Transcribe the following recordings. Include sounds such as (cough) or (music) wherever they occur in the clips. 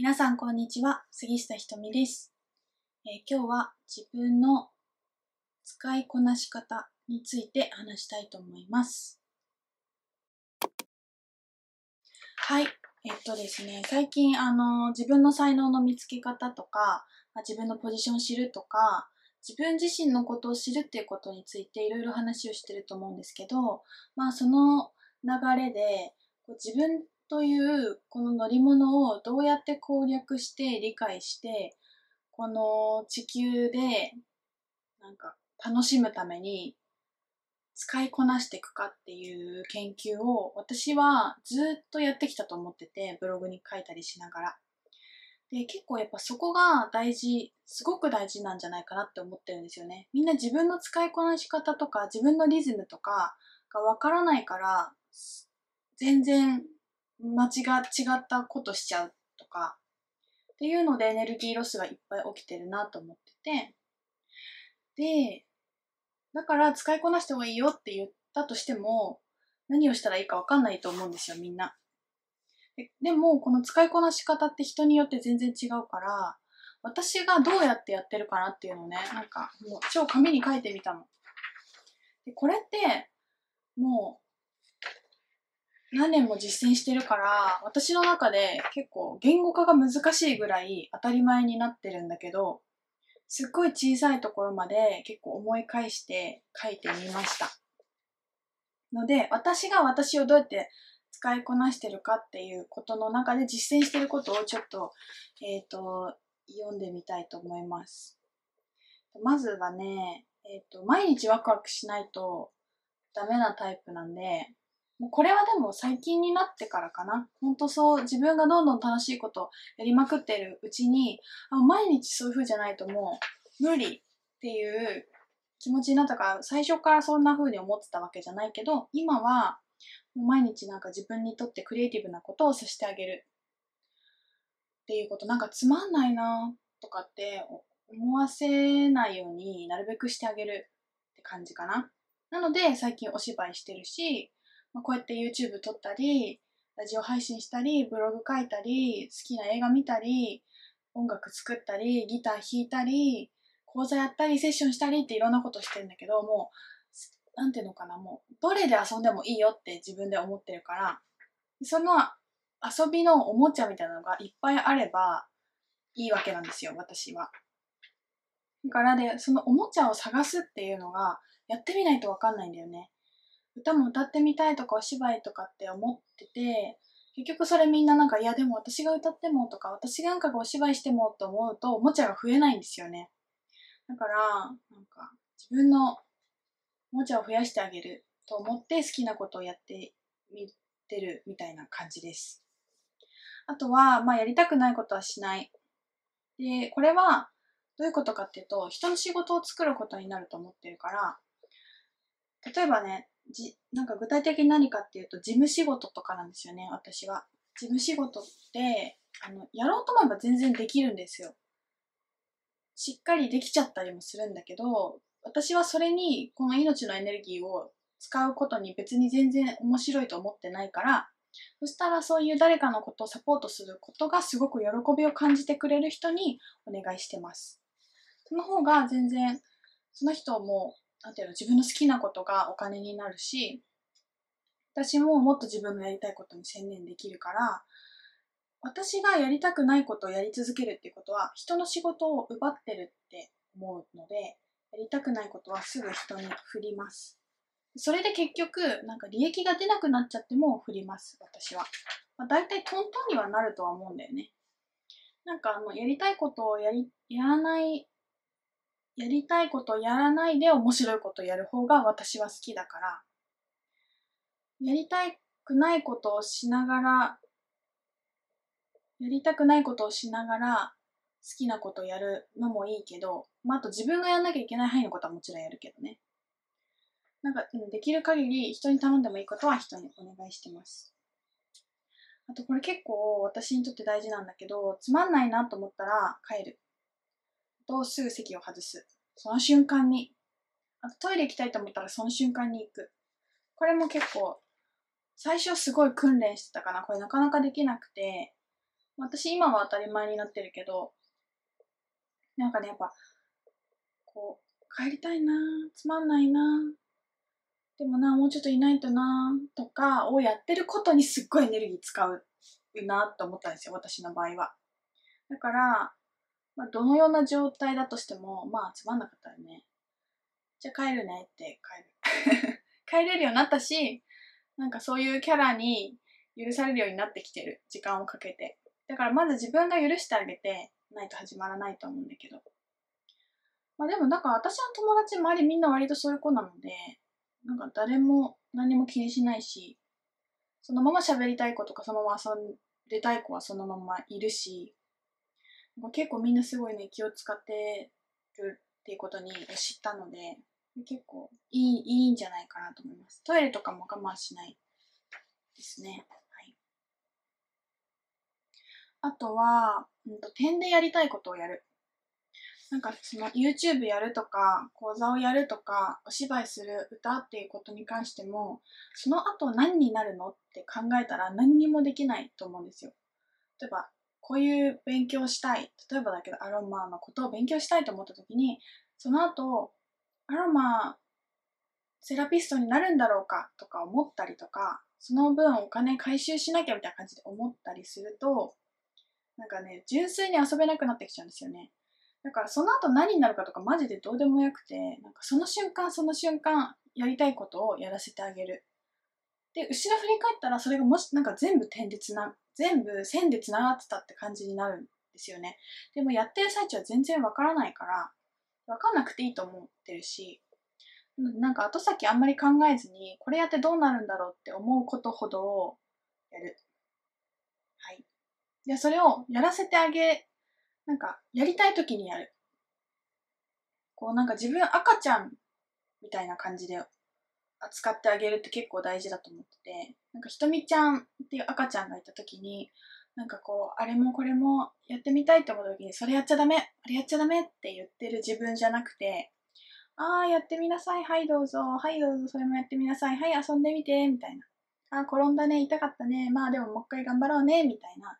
皆さんこんにちは、杉下ひとみです、えー今日は自分の使いこなし方について話したいと思います。はい、えっとですね、最近あの自分の才能の見つけ方とか、自分のポジションを知るとか、自分自身のことを知るっていうことについていろいろ話をしてると思うんですけど、まあその流れでこう自分というこの乗り物をどうやって攻略して理解してこの地球でなんか楽しむために使いこなしていくかっていう研究を私はずっとやってきたと思っててブログに書いたりしながら。で結構やっぱそこが大事すごく大事なんじゃないかなって思ってるんですよね。みんな自分の使いこなし方とか自分のリズムとかがわからないから全然間違ったことしちゃうとかっていうのでエネルギーロスがいっぱい起きてるなと思ってて。でだから使いこなした方がいいよって言ったとしても何をしたらいいか分かんないと思うんですよみんな。ででもこの使いこなし方って人によって全然違うから私がどうやってやってるかなっていうのをねなんかもう超紙に書いてみたの。でこれってもう何年も実践してるから私の中で結構言語化が難しいぐらい当たり前になってるんだけどすっごい小さいところまで結構思い返して書いてみました。ので私が私をどうやって使いこなしてるかっていうことの中で実践してることをちょっと,、えー、と読んでみたいと思います。まずはね、えー、と毎日ワクワクしないとダメなタイプなんでもうこれはでも最近になってからかな。ほんとそう、自分がどんどん楽しいことやりまくってるうちに、あ毎日そういう風じゃないともう無理っていう気持ちになったから、最初からそんな風に思ってたわけじゃないけど、今は毎日なんか自分にとってクリエイティブなことをさせてあげるっていうこと、なんかつまんないなとかって思わせないようになるべくしてあげるって感じかな。なので最近お芝居してるし、まあ、こうやって YouTube 撮ったり、ラジオ配信したり、ブログ書いたり、好きな映画見たり、音楽作ったり、ギター弾いたり、講座やったり、セッションしたりっていろんなことしてるんだけど、もう、なんていうのかな、もう、どれで遊んでもいいよって自分で思ってるから、その遊びのおもちゃみたいなのがいっぱいあればいいわけなんですよ、私は。だからで、そのおもちゃを探すっていうのが、やってみないとわかんないんだよね。歌も歌ってみたいとかお芝居とかって思ってて結局それみんななんかいやでも私が歌ってもとか私なんかがお芝居してもと思うとおもちゃが増えないんですよね。だからなんか自分のおもちゃを増やしてあげると思って好きなことをやってみてるみたいな感じです。あとはまあやりたくないことはしない。でこれはどういうことかっていうと人の仕事を作ることになると思ってるから例えばねじなんか具体的に何かっていうと事務仕事とかなんですよね私は。事務仕事ってあのやろうと思えば全然できるんですよ。しっかりできちゃったりもするんだけど私はそれにこの命のエネルギーを使うことに別に全然面白いと思ってないからそしたらそういう誰かのことをサポートすることがすごく喜びを感じてくれる人にお願いしてます。その方が全然その人もなんていうの自分の好きなことがお金になるし私ももっと自分のやりたいことに専念できるから私がやりたくないことをやり続けるっていうことは人の仕事を奪ってるって思うのでやりたくないことはすぐ人に振ります。それで結局なんか利益が出なくなっちゃっても振ります。私は、まあ、大体トントンにはなるとは思うんだよね。なんかあのやりたいことをやりやらないやりたいことをやらないで面白いことをやる方が私は好きだから、やりたくないことをしながら、やりたくないことをしながら好きなことをやるのもいいけど、まあ、あと自分がやんなきゃいけない範囲のことはもちろんやるけどね。なんか、できる限り人に頼んでもいいことは人にお願いしてます。あとこれ結構私にとって大事なんだけど、つまんないなと思ったら帰る。とすぐ席を外す。その瞬間に。あとトイレ行きたいと思ったらその瞬間に行く。これも結構、最初すごい訓練してたかな。これなかなかできなくて、私今は当たり前になってるけど、なんかね、やっぱ、こう、帰りたいなつまんないなでもな、もうちょっといないとなとかをやってることにすっごいエネルギー使うなと思ったんですよ、私の場合は。だから、まあ、どのような状態だとしても、まあ、つまんなかったらね、じゃあ帰るねって帰る。(laughs) 帰れるようになったし、なんかそういうキャラに許されるようになってきてる。時間をかけて。だからまず自分が許してあげてないと始まらないと思うんだけど。まあでもなんか私の友達周りみんな割とそういう子なので、なんか誰も何も気にしないし、そのまま喋りたい子とかそのまま遊んでたい子はそのままいるし、結構みんなすごいね、気を使ってるっていうことに知ったので、結構いいいいんじゃないかなと思います。トイレとかも我慢しないですね。はい、あとは、うんと、点でやりたいことをやる。なんかその YouTube やるとか、講座をやるとか、お芝居する、歌っていうことに関しても、その後何になるのって考えたら何にもできないと思うんですよ。例えば、こういう勉強したい。例えばだけど、アロマのことを勉強したいと思った時に、その後、アロマセラピストになるんだろうか？とか思ったりとか、その分お金回収しなきゃみたいな感じで思ったりすると、なんかね、純粋に遊べなくなってきちゃうんですよね。だからその後何になるかとかマジでどうでもよくて、なんかその瞬間その瞬間やりたいことをやらせてあげる。で、後ろ振り返ったらそれがもしなんか全部点でつな、全部線でつながってたって感じになるんですよね。でもやってる最中は全然わからないから、わかんなくていいと思ってるし、なんか後先あんまり考えずに、これやってどうなるんだろうって思うことほどをやる。はい。で、それをやらせてあげ、なんかやりたい時にやる。こうなんか自分赤ちゃんみたいな感じで扱ってあげるって結構大事だと思ってて、なんかひとみちゃんっていう赤ちゃんがいた時に、なんかこう、あれもこれもやってみたいって思った時に、それやっちゃダメ、あれやっちゃダメって言ってる自分じゃなくて、ああ、やってみなさい、はいどうぞ、はいどうぞ、それもやってみなさい、はい遊んでみて、みたいな。ああ、転んだね、痛かったね、まあでももう一回頑張ろうね、みたいな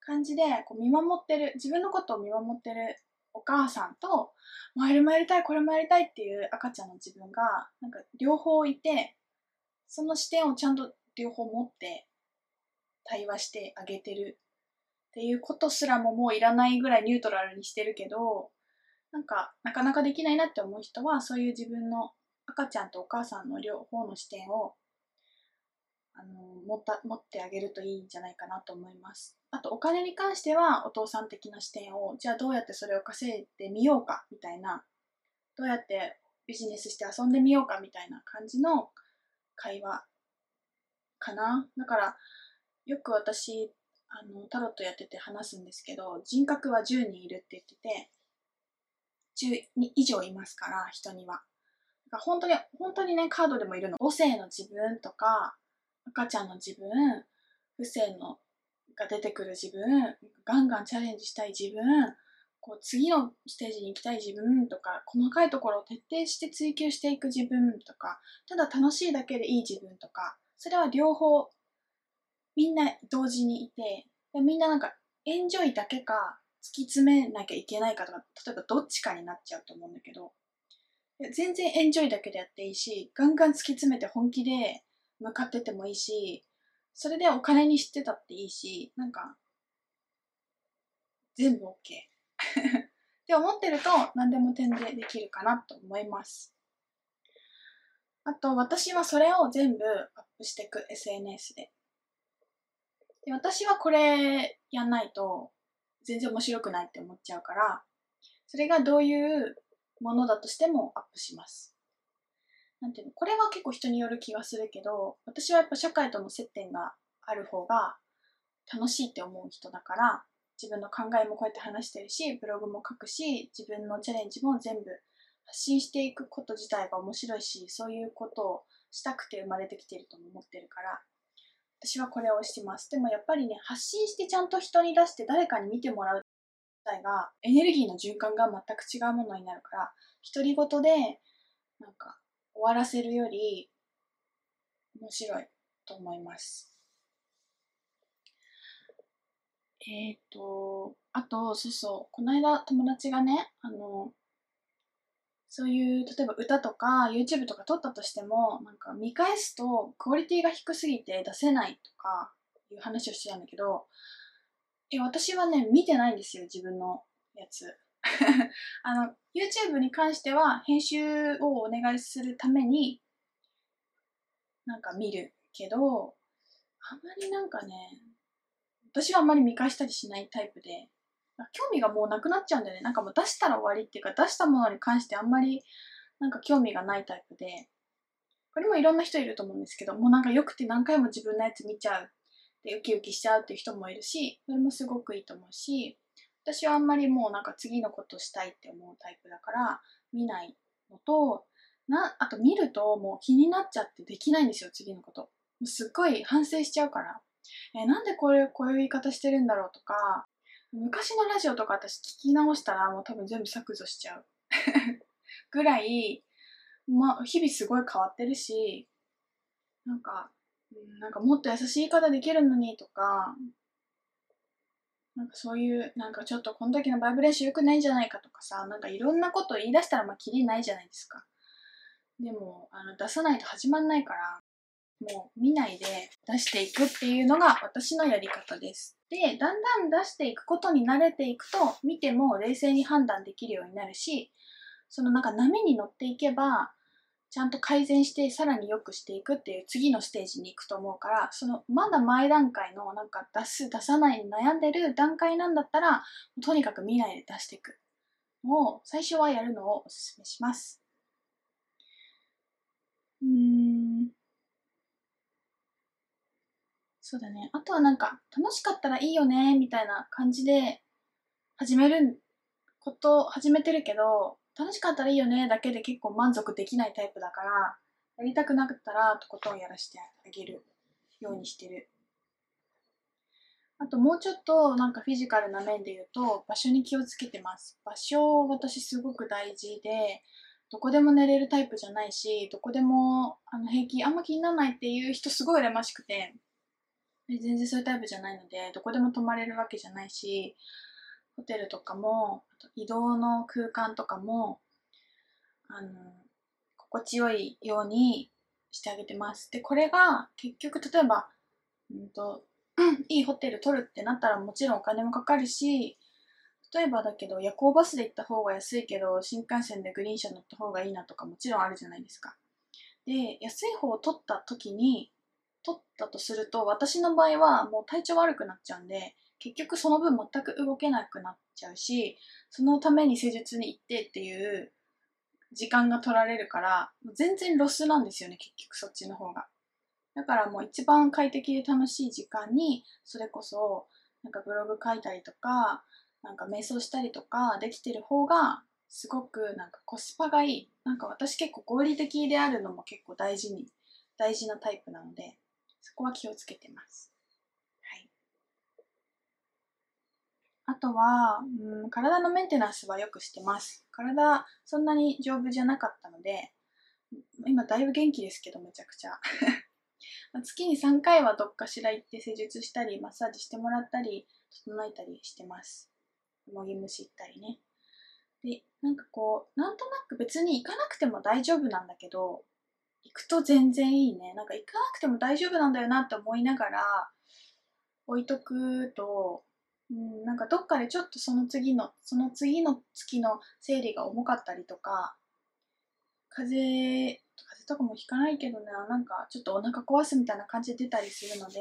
感じで、こう見守ってる、自分のことを見守ってるお母さんと、もうあれもやりたい、これもやりたいっていう赤ちゃんの自分が、なんか両方いて、その視点をちゃんと両方持って対話してあげてる。っていうことすらももういらないぐらいニュートラルにしてるけど、なんかなかなかできないなって思う人はそういう自分の赤ちゃんとお母さんの両方の視点をあの持った持ってあげるといいんじゃないかなと思います。あとお金に関してはお父さん的な視点をじゃあどうやってそれを稼いでみようかみたいなどうやってビジネスして遊んでみようかみたいな感じの会話かな。だからよく私あのタロットやってて話すんですけど人格は10人いるって言ってて10以上いますから人には。だから本当に本当にねカードでもいるの母性の自分とか赤ちゃんの自分不正のが出てくる自分ガンガンチャレンジしたい自分こう次のステージに行きたい自分とか細かいところを徹底して追求していく自分とかただ楽しいだけでいい自分とかそれは両方みんな同時にいてみんななんかエンジョイだけか突き詰めなきゃいけないかとか例えばどっちかになっちゃうと思うんだけど全然エンジョイだけでやっていいしガンガン突き詰めて本気で向かっててもいいしそれでお金にしてたっていいしなんか全部 OK (laughs) って思ってると何でも点でできるかなと思います。あと私はそれを全部アップしていく SNS で。で私はこれやんないと全然面白くないって思っちゃうからそれがどういうものだとしてもアップします。なんていうのこれは結構人による気がするけど私はやっぱ社会との接点がある方が楽しいって思う人だから自分の考えもこうやって話してるしブログも書くし自分のチャレンジも全部発信していくこと自体が面白いしそういうことをしたくて生まれてきてると思ってるから私はこれをしてます。でもやっぱりね、発信してちゃんと人に出して誰かに見てもらう自体がエネルギーの循環が全く違うものになるから、独り言でなんか終わらせるより面白いと思います。えっ、と、あと、そうそう、この間友達がね、あの、そういう、例えば歌とか YouTube とか撮ったとしても、なんか見返すとクオリティが低すぎて出せないとかいう話をしてたんだけど、え、私はね、見てないんですよ、自分のやつ。(laughs) あの、YouTube に関しては編集をお願いするために、なんか見るけど、あんまりなんかね、私はあんまり見返したりしないタイプで、興味がもうなくなっちゃうんだよね。なんかもう出したら終わりっていうか、出したものに関してあんまりなんか興味がないタイプで、これもいろんな人いると思うんですけど、もうなんかよくて何回も自分のやつ見ちゃう。で、ウキウキしちゃうっていう人もいるし、それもすごくいいと思うし、私はあんまりもうなんか次のことしたいって思うタイプだから見ないのとなあと見るともう気になっちゃってできないんですよ次のこと。もうすっごい反省しちゃうから。えなんでこれこういう言い方してるんだろうとか昔のラジオとか私聞き直したらもう多分全部削除しちゃう。(laughs) ぐらい、まあ、日々すごい変わってるしなんかなんかもっと優しい言い方できるのにとかなんかそういう、なんかちょっとこの時のバイブレーション良くないんじゃないかとかさ、なんかいろんなこと言い出したらまあきりないじゃないですか。でも、あの出さないと始まんないから、もう見ないで出していくっていうのが私のやり方です。で、だんだん出していくことに慣れていくと、見ても冷静に判断できるようになるし、そのなんか波に乗っていけば、ちゃんと改善してさらに良くしていくっていう次のステージに行くと思うからそのまだ前段階のなんか出す出さない悩んでる段階なんだったらとにかく見ないで出していく。のを最初はやるのをおすすめします。うん。そうだね。あとはなんか楽しかったらいいよねみたいな感じで始めること始めてるけど楽しかったらいいよねだけで結構満足できないタイプだから、やりたくなかったらとことんやらせてあげるようにしてる。あともうちょっとなんかフィジカルな面で言うと場所に気をつけてます。場所私すごく大事で、どこでも寝れるタイプじゃないし、どこでもあの平気、あんま気にならないっていう人すごい羨ましくて、全然そういうタイプじゃないので、どこでも泊まれるわけじゃないし、ホテルとかも移動の空間とかもあの心地よいようにしてあげてます。でこれが結局例えば、うんと、いいホテル取るってなったらもちろんお金もかかるし例えばだけど夜行バスで行った方が安いけど新幹線でグリーン車乗った方がいいなとかもちろんあるじゃないですか。で安い方を取った時に取ったとすると私の場合はもう体調悪くなっちゃうんで結局その分全く動けなくなっちゃうしそのために施術に行ってっていう時間が取られるから全然ロスなんですよね結局そっちの方が。だからもう一番快適で楽しい時間にそれこそなんかブログ書いたりとかなんか瞑想したりとかできてる方がすごくなんかコスパがいい。なんか私結構合理的であるのも結構大事に大事なタイプなのでそこは気をつけてます。あとは、うん、体のメンテナンスはよくしてます。体、そんなに丈夫じゃなかったので、今だいぶ元気ですけど、めちゃくちゃ。(laughs) 月に3回はどっかしら行って施術したり、マッサージしてもらったり、整えたりしてます。もぎ虫行ったりね。で、なんかこう、なんとなく別に行かなくても大丈夫なんだけど、行くと全然いいね。なんか行かなくても大丈夫なんだよなって思いながら、置いとくと、うん、なんかどっかでちょっとその次のその次の月の生理が重かったりとか風邪風邪とかもひかないけどねなんかちょっとお腹壊すみたいな感じで出たりするので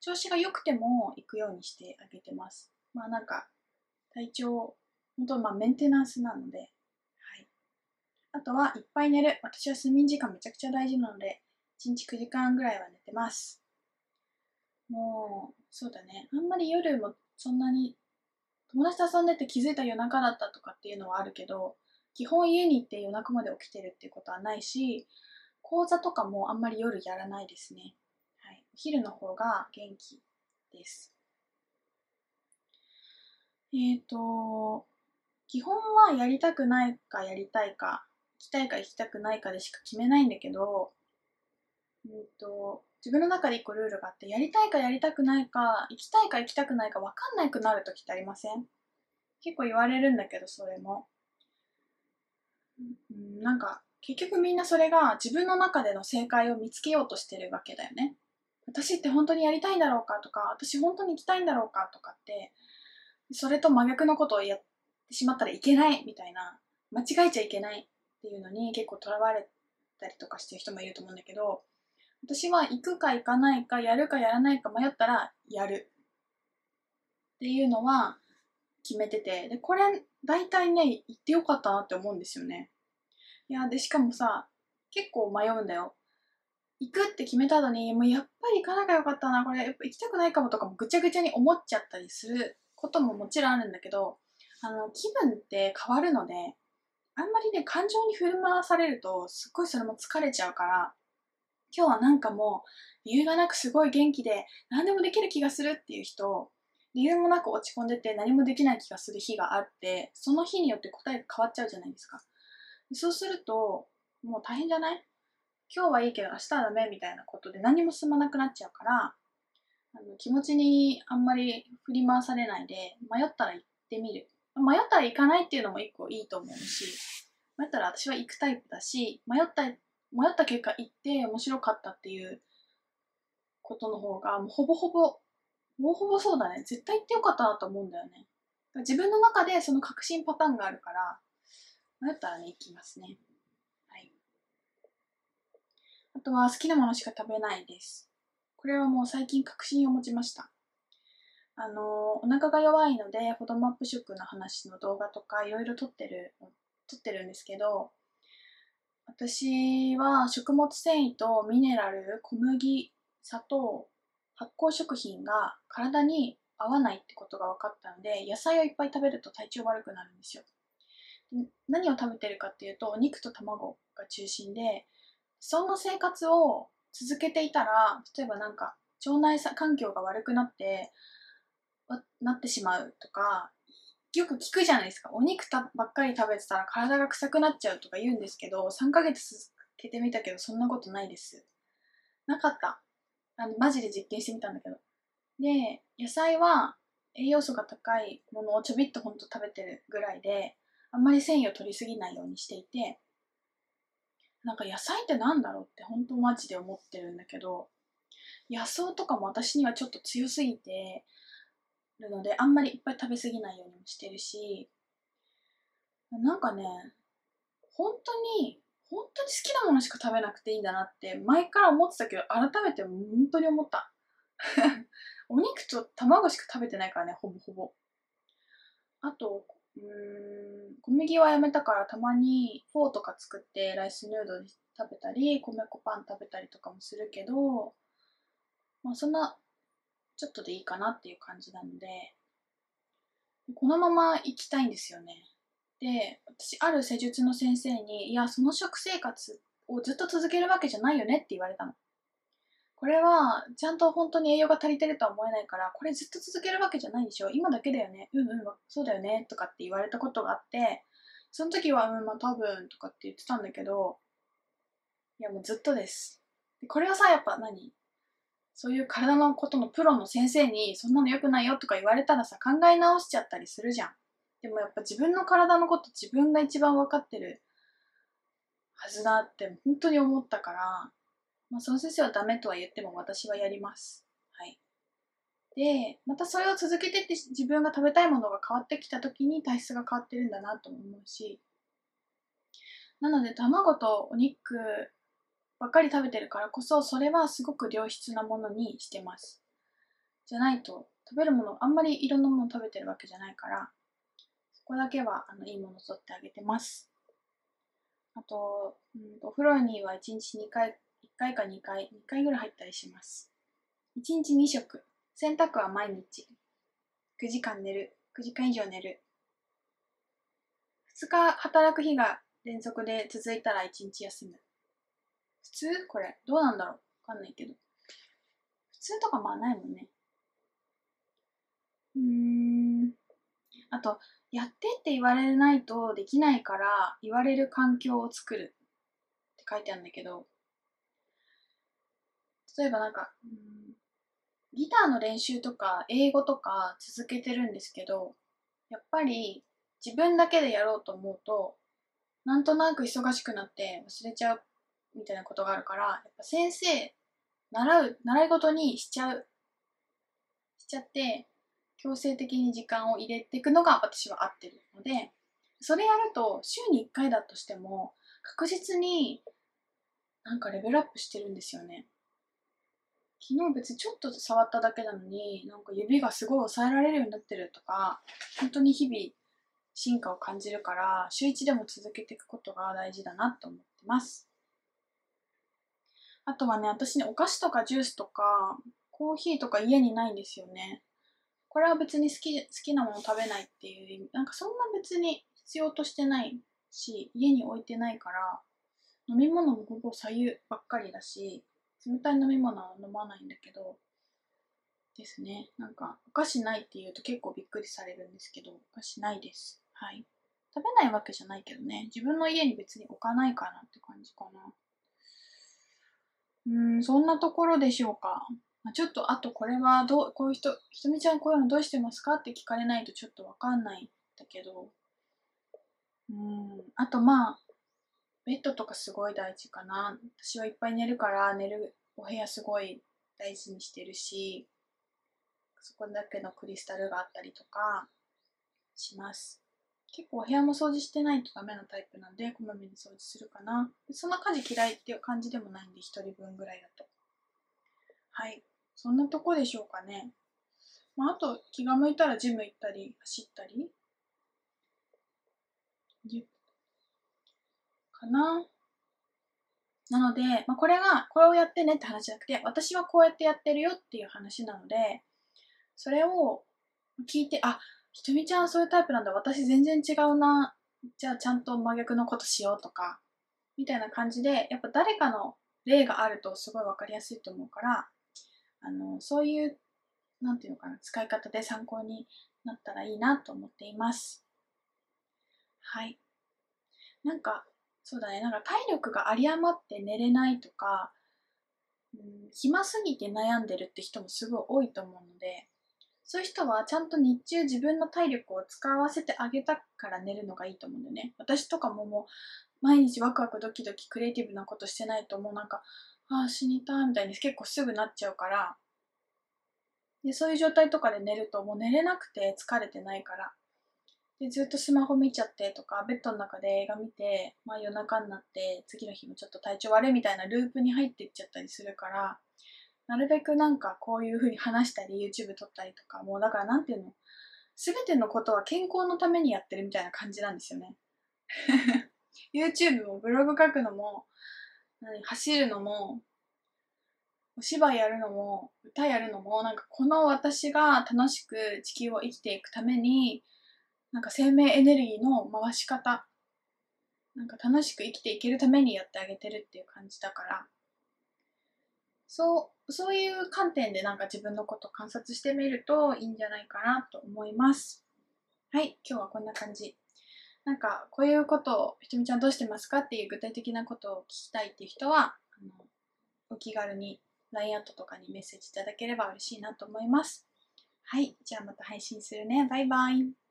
調子が良くても行くようにしてあげてます。まあなんか体調本当まあメンテナンスなのではい。あとはいっぱい寝る。私は睡眠時間めちゃくちゃ大事なので1日9時間ぐらいは寝てます。もうそうだね。あんまり夜もそんなに友達と遊んでて気づいた夜中だったとかっていうのはあるけど基本家に行って夜中まで起きてるっていうことはないし講座とかもあんまり夜やらないですね、はい、お昼の方が元気です。えっ、ー、と基本はやりたくないかやりたいか行きたいか行きたくないかでしか決めないんだけどうんと自分の中で一個ルールがあってやりたいかやりたくないか行きたいか行きたくないか分かんなくなる時ってありません？結構言われるんだけどそれも、うん、なんか結局みんなそれが自分の中での正解を見つけようとしてるわけだよね。私って本当にやりたいんだろうかとか私本当に行きたいんだろうかとかってそれと真逆のことをやってしまったらいけないみたいな間違えちゃいけないっていうのに結構とらわれたりとかしてる人もいると思うんだけど私は行くか行かないかやるかやらないか迷ったらやる。っていうのは決めてて。でこれ大体ね行ってよかったなって思うんですよね。いやでしかもさ結構迷うんだよ。行くって決めたのにもうやっぱり行かなきゃよかったなこれやっぱ行きたくないかもとかもぐちゃぐちゃに思っちゃったりすることももちろんあるんだけどあの気分って変わるのであんまりね感情に振り回されるとすっごいそれも疲れちゃうから今日はなんかもう理由がなくすごい元気で何でもできる気がするっていう人理由もなく落ち込んでて何もできない気がする日があってその日によって答えが変わっちゃうじゃないですか。そうするともう大変じゃない？今日はいいけど明日はダメみたいなことで何も進まなくなっちゃうからあの気持ちにあんまり振り回されないで迷ったら行ってみる。迷ったら行かないっていうのも一個いいと思うし迷ったら私は行くタイプだし迷った迷った結果行って面白かったっていうことの方がもうほぼほぼほぼほぼそうだね。絶対行ってよかったなと思うんだよね。自分の中でその確信パターンがあるから迷ったらね行きますね。はい。あとは好きなものしか食べないです。これはもう最近確信を持ちました。あのお腹が弱いのでフォドマップ食の話の動画とかいろいろ撮ってる撮ってるんですけど私は食物繊維とミネラル、小麦、砂糖、発酵食品が体に合わないってことが分かったので野菜をいっぱい食べると体調悪くなるんですよ。何を食べてるかっていうとお肉と卵が中心でその生活を続けていたら例えばなんか腸内環境が悪くなってなってしまうとかよく聞くじゃないですか。お肉たばっかり食べてたら体が臭くなっちゃうとか言うんですけど、3ヶ月続けてみたけど、そんなことないです。なかった。あの、マジで実験してみたんだけど。で、野菜は栄養素が高いものをちょびっとほんと食べてるぐらいで、あんまり繊維を取りすぎないようにしていて、なんか野菜ってなんだろうって本当マジで思ってるんだけど、野草とかも私にはちょっと強すぎて、るのであんまりいっぱい食べ過ぎないようにもしてるしなんかね本当に本当に好きなものしか食べなくていいんだなって前から思ってたけど改めて本当に思った。(laughs) お肉と卵しか食べてないからねほぼほぼ。あとうん小麦はやめたからたまにフォーとか作ってライスヌードル食べたり米粉パン食べたりとかもするけどまあそんなちょっとでいいかなっていう感じなので、このまま行きたいんですよね。で、私、ある施術の先生に、いや、その食生活をずっと続けるわけじゃないよねって言われたの。これは、ちゃんと本当に栄養が足りてるとは思えないから、これずっと続けるわけじゃないでしょ今だけだよね。うんうん、そうだよね。とかって言われたことがあって、その時は、うん、まあ多分とかって言ってたんだけど、いやもうずっとです。これはさ、やっぱ何？そういう体のことのプロの先生にそんなの良くないよとか言われたらさ考え直しちゃったりするじゃん。でもやっぱ自分の体のこと自分が一番分かってるはずだって本当に思ったから、まあ、その先生はダメとは言っても私はやります。はい。でまたそれを続けてって自分が食べたいものが変わってきた時に体質が変わってるんだなと思うし。なので卵とお肉ばっかり食べてるからこそそれはすごく良質なものにしてます。じゃないと食べるものあんまりいろんなもの食べてるわけじゃないからそこだけはあのいいもの取ってあげてます。あと、うん、お風呂には1日2回1回か2回2回ぐらい入ったりします。1日2食。洗濯は毎日。9時間寝る。9時間以上寝る。2日働く日が連続で続いたら1日休む。普通？これ。どうなんだろう？わかんないけど。普通とかまあないもんね。うーん。あと、やってって言われないとできないから言われる環境を作るって書いてあるんだけど、例えばなんか、うん、ギターの練習とか英語とか続けてるんですけど、やっぱり自分だけでやろうと思うと、なんとなく忙しくなって忘れちゃうみたいなことがあるから、やっぱ先生、習う、習い事にしちゃう。しちゃって、強制的に時間を入れていくのが私は合ってるので、それやると週に1回だとしても確実になんかレベルアップしてるんですよね。昨日別にちょっと触っただけなのになんか指がすごい抑えられるようになってるとか本当に日々進化を感じるから週1でも続けていくことが大事だなと思ってますあとはね私ねお菓子とかジュースとかコーヒーとか家にないんですよね。これは別に好き好きなもの食べないっていう意味。なんかそんな別に必要としてないし家に置いてないから飲み物もほぼ左右ばっかりだし冷たい飲み物は飲まないんだけどですね。なんかお菓子ないって言うと結構びっくりされるんですけどお菓子ないです。はい。食べないわけじゃないけどね。自分の家に別に置かないかなって感じかな。そんなところでしょうか。ちょっとあとこれはどうこういう人ひとみちゃんこういうのどうしてますかって聞かれないとちょっとわかんないんだけど。うんあとまあベッドとかすごい大事かな。私はいっぱい寝るから寝るお部屋すごい大事にしてるしそこだけのクリスタルがあったりとかします。結構お部屋も掃除してないとダメなタイプなんでこまめに掃除するかな。そんな家事嫌いっていう感じでもないんで1人分ぐらいだと。はい。そんなとこでしょうかね。まあ、あと気が向いたらジム行ったり走ったり。かな。なので、まあ、これが、これをやってねって話じゃなくて、私はこうやってやってるよっていう話なので、それを聞いて、あ、ひとみちゃんそういうタイプなんだ、私全然違うな、じゃあちゃんと真逆のことしようとか、みたいな感じで、やっぱ誰かの例があるとすごい分かりやすいと思うから、あの、そういう、なんていうのかな、使い方で参考になったらいいなと思っています。はい。なんか、そうだね、なんか体力が有り余って寝れないとか、うん、暇すぎて悩んでるって人もすごい多いと思うので、そういう人はちゃんと日中自分の体力を使わせてあげたから寝るのがいいと思うんだよね。私とかももう毎日ワクワクドキドキクリエイティブなことしてないともうなんか、ああ死にたいみたいに結構すぐなっちゃうから、でそういう状態とかで寝るともう寝れなくて疲れてないから。でずっとスマホ見ちゃってとかベッドの中で映画見て、まあ、夜中になって次の日もちょっと体調悪いみたいなループに入っていっちゃったりするから。なるべくなんかこういう風に話したり YouTube 撮ったりとかもうだからなんていうの全てのことは健康のためにやってるみたいな感じなんですよね。(laughs) YouTube もブログ書くのも走るのもお芝居やるのも歌やるのもなんかこの私が楽しく地球を生きていくためになんか生命エネルギーの回し方なんか楽しく生きていけるためにやってあげてるっていう感じだから。そうそういう観点でなんか自分のことを観察してみるといいんじゃないかなと思います。はい今日はこんな感じ。なんかこういうことをひとみちゃんどうしてますかっていう具体的なことを聞きたいっていう人はあのお気軽に LINE アットとかにメッセージいただければ嬉しいなと思います。はいじゃあまた配信するね。バイバイ。